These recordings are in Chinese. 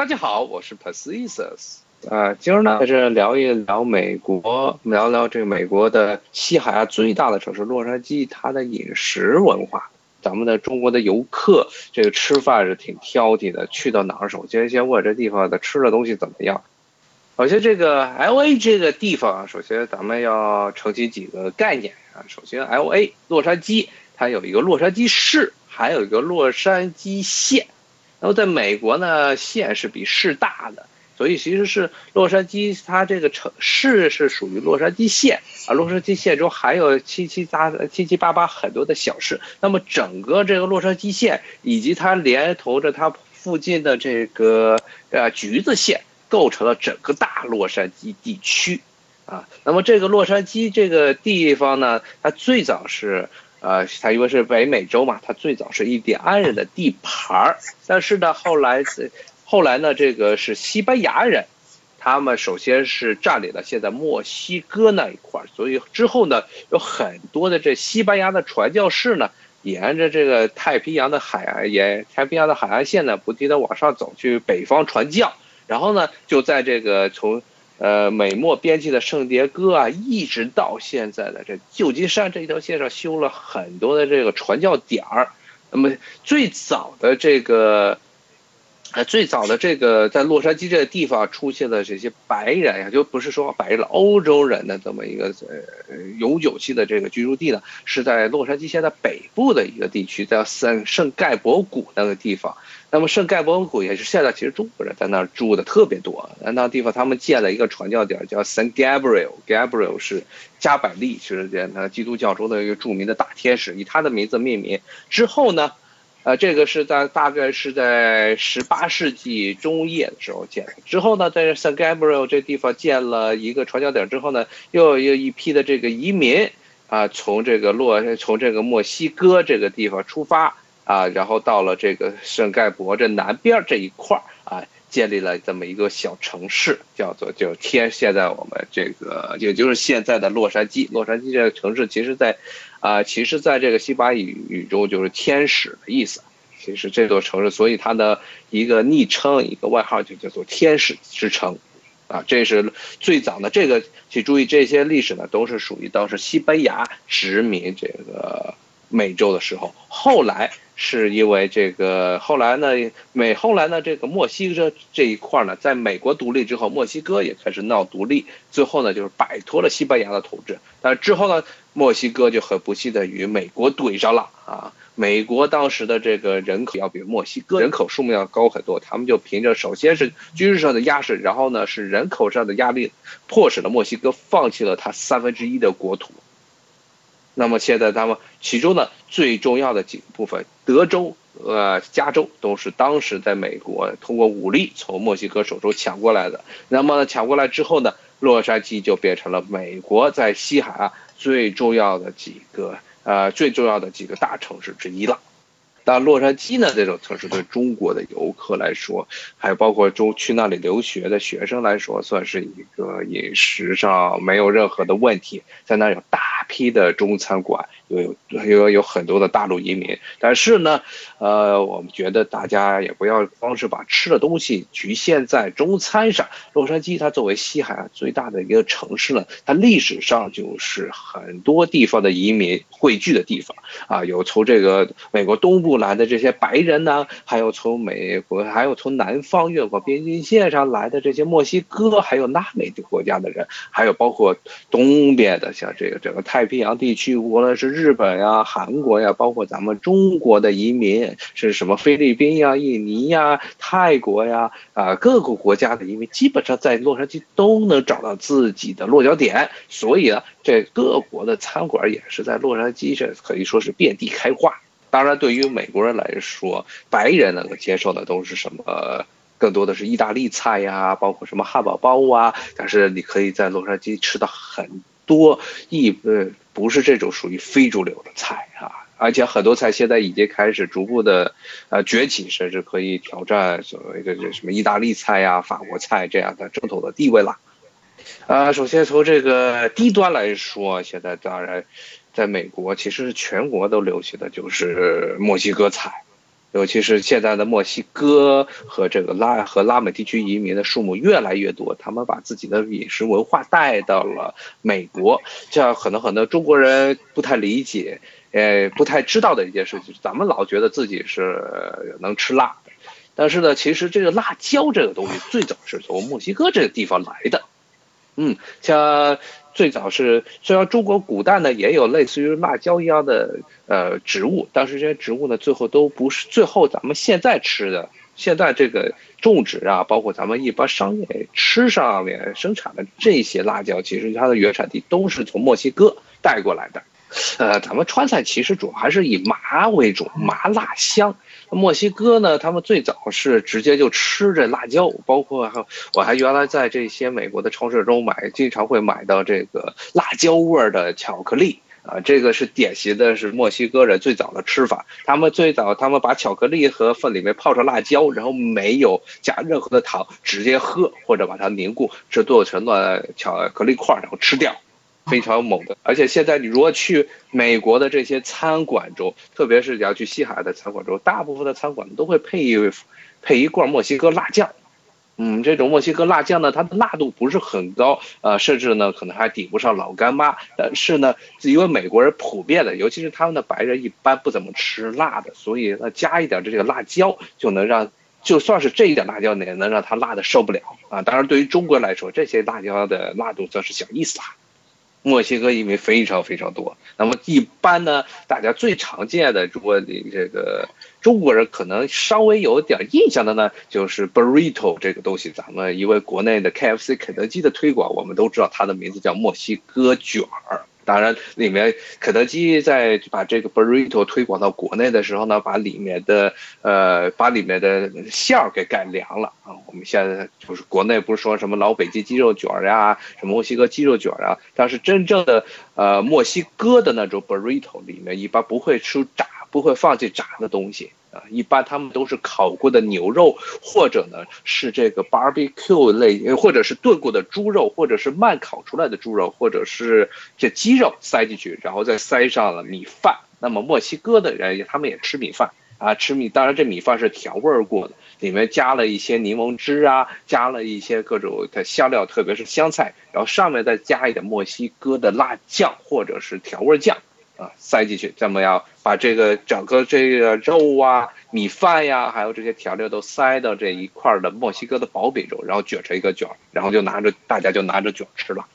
大家好，我是 Pacisus。啊，今儿呢在这聊一聊美国，聊聊这个美国的西海岸最大的城市洛杉矶，它的饮食文化。咱们的中国的游客，这个吃饭是挺挑剔的，去到哪儿首先先问这地方的吃的东西怎么样。首先，这个 L A 这个地方啊，首先咱们要澄清几个概念啊。首先，L A 洛杉矶它有一个洛杉矶市，还有一个洛杉矶县。然后在美国呢，县是比市大的，所以其实是洛杉矶它这个城市是属于洛杉矶县啊。洛杉矶县中还有七七八七七八八很多的小市。那么整个这个洛杉矶县以及它连同着它附近的这个呃橘子县，构成了整个大洛杉矶地区啊。那么这个洛杉矶这个地方呢，它最早是。呃，它因为是北美洲嘛，它最早是印第安人的地盘儿，但是呢，后来后来呢，这个是西班牙人，他们首先是占领了现在墨西哥那一块儿，所以之后呢，有很多的这西班牙的传教士呢，沿着这个太平洋的海岸沿太平洋的海岸线呢，不停的往上走去北方传教，然后呢，就在这个从。呃，美墨边境的圣迭戈啊，一直到现在的这旧金山这一条线上修了很多的这个传教点儿。那么最早的这个，呃，最早的这个在洛杉矶这个地方出现的这些白人呀，就不是说白人，欧洲人的这么一个呃永久期的这个居住地呢，是在洛杉矶现在北部的一个地区，叫圣圣盖博谷那个地方。那么圣盖博谷也是现在其实中国人在那儿住的特别多，那那地方他们建了一个传教点叫 San Gabriel，Gabriel 是加百利，是那基督教中的一个著名的大天使，以他的名字命名。之后呢，呃，这个是在大概是在十八世纪中叶的时候建的。之后呢，在 Saint Gabriel 这地方建了一个传教点之后呢，又有一批的这个移民啊，从这个洛从这个墨西哥这个地方出发。啊，然后到了这个圣盖博这南边这一块儿啊，建立了这么一个小城市，叫做就天。现在我们这个也就是现在的洛杉矶，洛杉矶这个城市，其实在啊，其实在这个西班牙语中就是天使的意思。其实这座城市，所以它的一个昵称、一个外号就叫做天使之城。啊，这是最早的这个，请注意这些历史呢，都是属于当时西班牙殖民这个美洲的时候，后来。是因为这个，后来呢，美后来呢，这个墨西哥这一块呢，在美国独立之后，墨西哥也开始闹独立，最后呢，就是摆脱了西班牙的统治。但之后呢，墨西哥就很不幸的与美国怼上了啊！美国当时的这个人口要比墨西哥人口数目要高很多，他们就凭着首先是军事上的压势，然后呢是人口上的压力，迫使了墨西哥放弃了它三分之一的国土。那么现在他们其中呢最重要的几个部分，德州、呃加州都是当时在美国通过武力从墨西哥手中抢过来的。那么抢过来之后呢，洛杉矶就变成了美国在西海岸最重要的几个呃最重要的几个大城市之一了。但洛杉矶呢这种城市对中国的游客来说，还有包括中去那里留学的学生来说，算是一个饮食上没有任何的问题，在那有大。批的中餐馆有有有很多的大陆移民，但是呢，呃，我们觉得大家也不要光是把吃的东西局限在中餐上。洛杉矶它作为西海岸最大的一个城市呢，它历史上就是很多地方的移民汇聚的地方啊，有从这个美国东部来的这些白人呢，还有从美国，还有从南方越过边境线上来的这些墨西哥，还有拉美的国家的人，还有包括东边的像这个整个泰。太平洋地区，无论是日本呀、韩国呀，包括咱们中国的移民，是什么菲律宾呀、印尼呀、泰国呀，啊，各个国家的移民，基本上在洛杉矶都能找到自己的落脚点。所以呢，这各国的餐馆也是在洛杉矶这可以说是遍地开花。当然，对于美国人来说，白人能够接受的都是什么？更多的是意大利菜呀，包括什么汉堡包啊。但是你可以在洛杉矶吃到很。多一呃不是这种属于非主流的菜啊，而且很多菜现在已经开始逐步的呃崛起，甚至可以挑战所谓的这什么意大利菜呀、法国菜这样的正统的地位了。啊，首先从这个低端来说，现在当然在美国其实全国都流行的就是墨西哥菜尤其是现在的墨西哥和这个拉和拉美地区移民的数目越来越多，他们把自己的饮食文化带到了美国，这样可能很多中国人不太理解，呃，不太知道的一件事情，咱们老觉得自己是能吃辣的，但是呢，其实这个辣椒这个东西最早是从墨西哥这个地方来的，嗯，像。最早是虽然中国古代呢也有类似于辣椒一样的呃植物，但是这些植物呢最后都不是最后咱们现在吃的现在这个种植啊，包括咱们一般商业吃上面生产的这些辣椒，其实它的原产地都是从墨西哥带过来的。呃，咱们川菜其实主要还是以麻为主，麻辣香。墨西哥呢，他们最早是直接就吃这辣椒，包括还我还原来在这些美国的超市中买，经常会买到这个辣椒味儿的巧克力啊，这个是典型的是墨西哥人最早的吃法。他们最早他们把巧克力和粉里面泡上辣椒，然后没有加任何的糖，直接喝或者把它凝固，制做成了巧克力块，然后吃掉。非常猛的，而且现在你如果去美国的这些餐馆中，特别是你要去西海岸的餐馆中，大部分的餐馆都会配一配一罐墨西哥辣酱。嗯，这种墨西哥辣酱呢，它的辣度不是很高，呃，甚至呢可能还抵不上老干妈。但是呢，因为美国人普遍的，尤其是他们的白人一般不怎么吃辣的，所以呢加一点这个辣椒就能让，就算是这一点辣椒也能让他辣的受不了啊。当然，对于中国来说，这些辣椒的辣度算是小意思啦。墨西哥移民非常非常多，那么一般呢，大家最常见的，如果你这个中国人可能稍微有点印象的呢，就是 burrito 这个东西，咱们因为国内的 KFC 肯德基的推广，我们都知道它的名字叫墨西哥卷儿。当然，里面肯德基在把这个 burrito 推广到国内的时候呢，把里面的呃，把里面的馅儿给改良了啊。我们现在就是国内不是说什么老北京鸡肉卷儿呀，什么墨西哥鸡肉卷儿啊，但是真正的呃墨西哥的那种 burrito 里面一般不会出炸，不会放进炸的东西。啊，一般他们都是烤过的牛肉，或者呢是这个 barbecue 类，或者是炖过的猪肉，或者是慢烤出来的猪肉，或者是这鸡肉塞进去，然后再塞上了米饭。那么墨西哥的人他们也吃米饭啊，吃米，当然这米饭是调味过的，里面加了一些柠檬汁啊，加了一些各种的香料，特别是香菜，然后上面再加一点墨西哥的辣酱或者是调味酱。啊，塞进去，这么样把这个整个这个肉啊、米饭呀，还有这些调料都塞到这一块的墨西哥的薄饼中，然后卷成一个卷，然后就拿着大家就拿着卷吃了。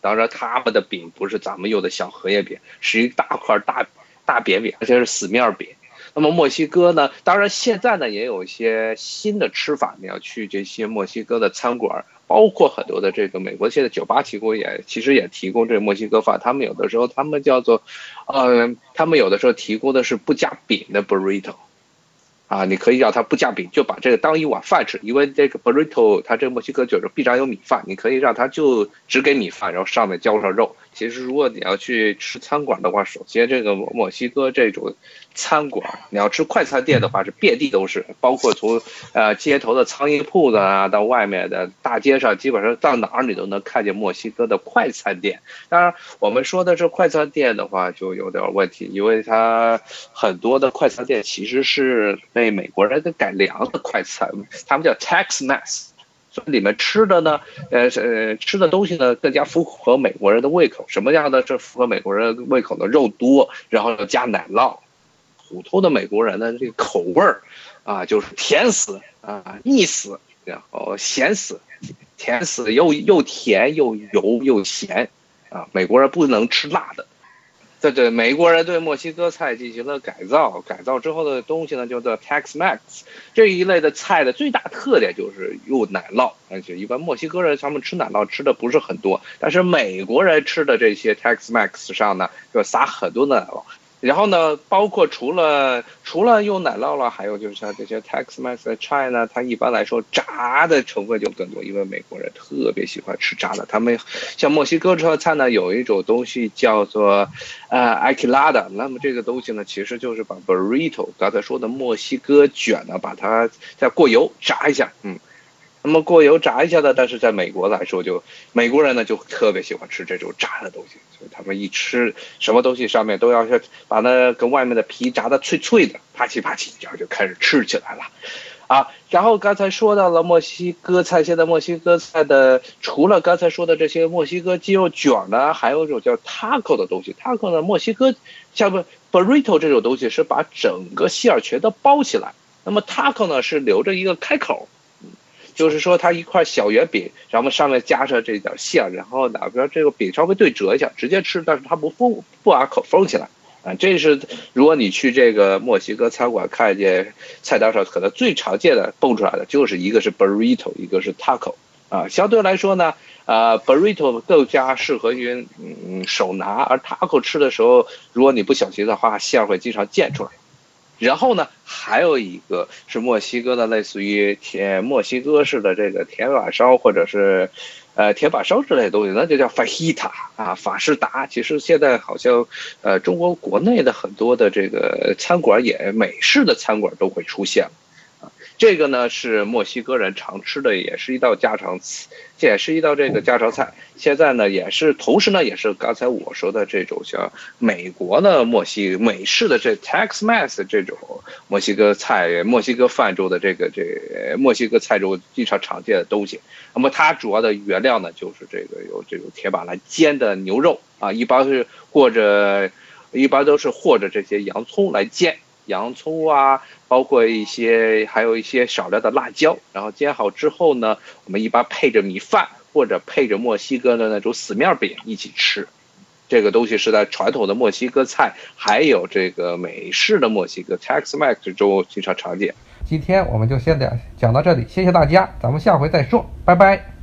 当然，他们的饼不是咱们用的小荷叶饼，是一大块大大扁饼，而且是死面饼。那么墨西哥呢，当然现在呢也有一些新的吃法，你要去这些墨西哥的餐馆。包括很多的这个美国现在酒吧提供也其实也提供这墨西哥饭，他们有的时候他们叫做，呃，他们有的时候提供的是不加饼的 burrito。啊，你可以让他不加饼，就把这个当一碗饭吃，因为这个 burrito 它这墨西哥就是必然有米饭，你可以让他就只给米饭，然后上面浇上肉。其实如果你要去吃餐馆的话，首先这个墨西哥这种餐馆，你要吃快餐店的话是遍地都是，包括从呃街头的苍蝇铺子啊，到外面的大街上，基本上到哪儿你都能看见墨西哥的快餐店。当然，我们说的是快餐店的话就有点问题，因为它很多的快餐店其实是。被美国人给改良的快餐，他们叫 Tex-Mex，这里面吃的呢，呃呃，吃的东西呢更加符合美国人的胃口。什么样的这符合美国人胃口的肉多，然后加奶酪。普通的美国人的这个口味儿，啊，就是甜死啊，腻死，然后咸死，甜死又又甜又油又咸，啊，美国人不能吃辣的。对对，美国人对墨西哥菜进行了改造，改造之后的东西呢，叫做 Tex-Mex 这一类的菜的最大特点就是用奶酪，而且一般墨西哥人他们吃奶酪吃的不是很多，但是美国人吃的这些 Tex-Mex 上呢，就撒很多奶酪。然后呢，包括除了除了用奶酪了，还有就是像这些 Tex-Mex 的菜呢，它一般来说炸的成分就更多，因为美国人特别喜欢吃炸的。他们像墨西哥这道菜呢，有一种东西叫做呃 a q u i l a d a 那么这个东西呢，其实就是把 burrito 刚才说的墨西哥卷呢，把它再过油炸一下，嗯。那么过油炸一下的，但是在美国来说，就美国人呢就特别喜欢吃这种炸的东西，所以他们一吃什么东西上面都要是把那跟外面的皮炸的脆脆的，啪叽啪叽，然后就开始吃起来了。啊，然后刚才说到了墨西哥菜，现在墨西哥菜的除了刚才说的这些墨西哥鸡肉卷呢，还有一种叫 taco 的东西。taco 呢，墨西哥像不 burrito 这种东西是把整个馅儿全都包起来，那么 taco 呢是留着一个开口，就是说它一块小圆饼，然后上面加上这点馅，然后哪边这个饼稍微对折一下，直接吃，但是它不封，不把口封起来。啊，这是如果你去这个墨西哥餐馆看见菜单上可能最常见的蹦出来的就是一个是 burrito，一个是 taco。啊，相对来说呢，呃，burrito 更加适合于嗯手拿，而 taco 吃的时候，如果你不小心的话，馅会经常溅出来。然后呢，还有一个是墨西哥的，类似于铁墨西哥式的这个铁板烧，或者是。呃，铁板烧之类的东西，那就叫 fajita 啊，法式达。其实现在好像，呃，中国国内的很多的这个餐馆也美式的餐馆都会出现了。这个呢是墨西哥人常吃的，也是一道家常菜，也是一道这个家常菜。现在呢也是，同时呢也是刚才我说的这种像美国的墨西美式的这 Tex-Mex 这种墨西哥菜，墨西哥饭中的这个这墨西哥菜中经常常见的东西。那么它主要的原料呢就是这个有这种铁板来煎的牛肉啊，一般是或者一般都是和着这些洋葱来煎。洋葱啊，包括一些，还有一些少量的辣椒，然后煎好之后呢，我们一般配着米饭或者配着墨西哥的那种死面饼一起吃。这个东西是在传统的墨西哥菜，还有这个美式的墨西哥 Tex-Mex 中经常常见。今天我们就先讲讲到这里，谢谢大家，咱们下回再说，拜拜。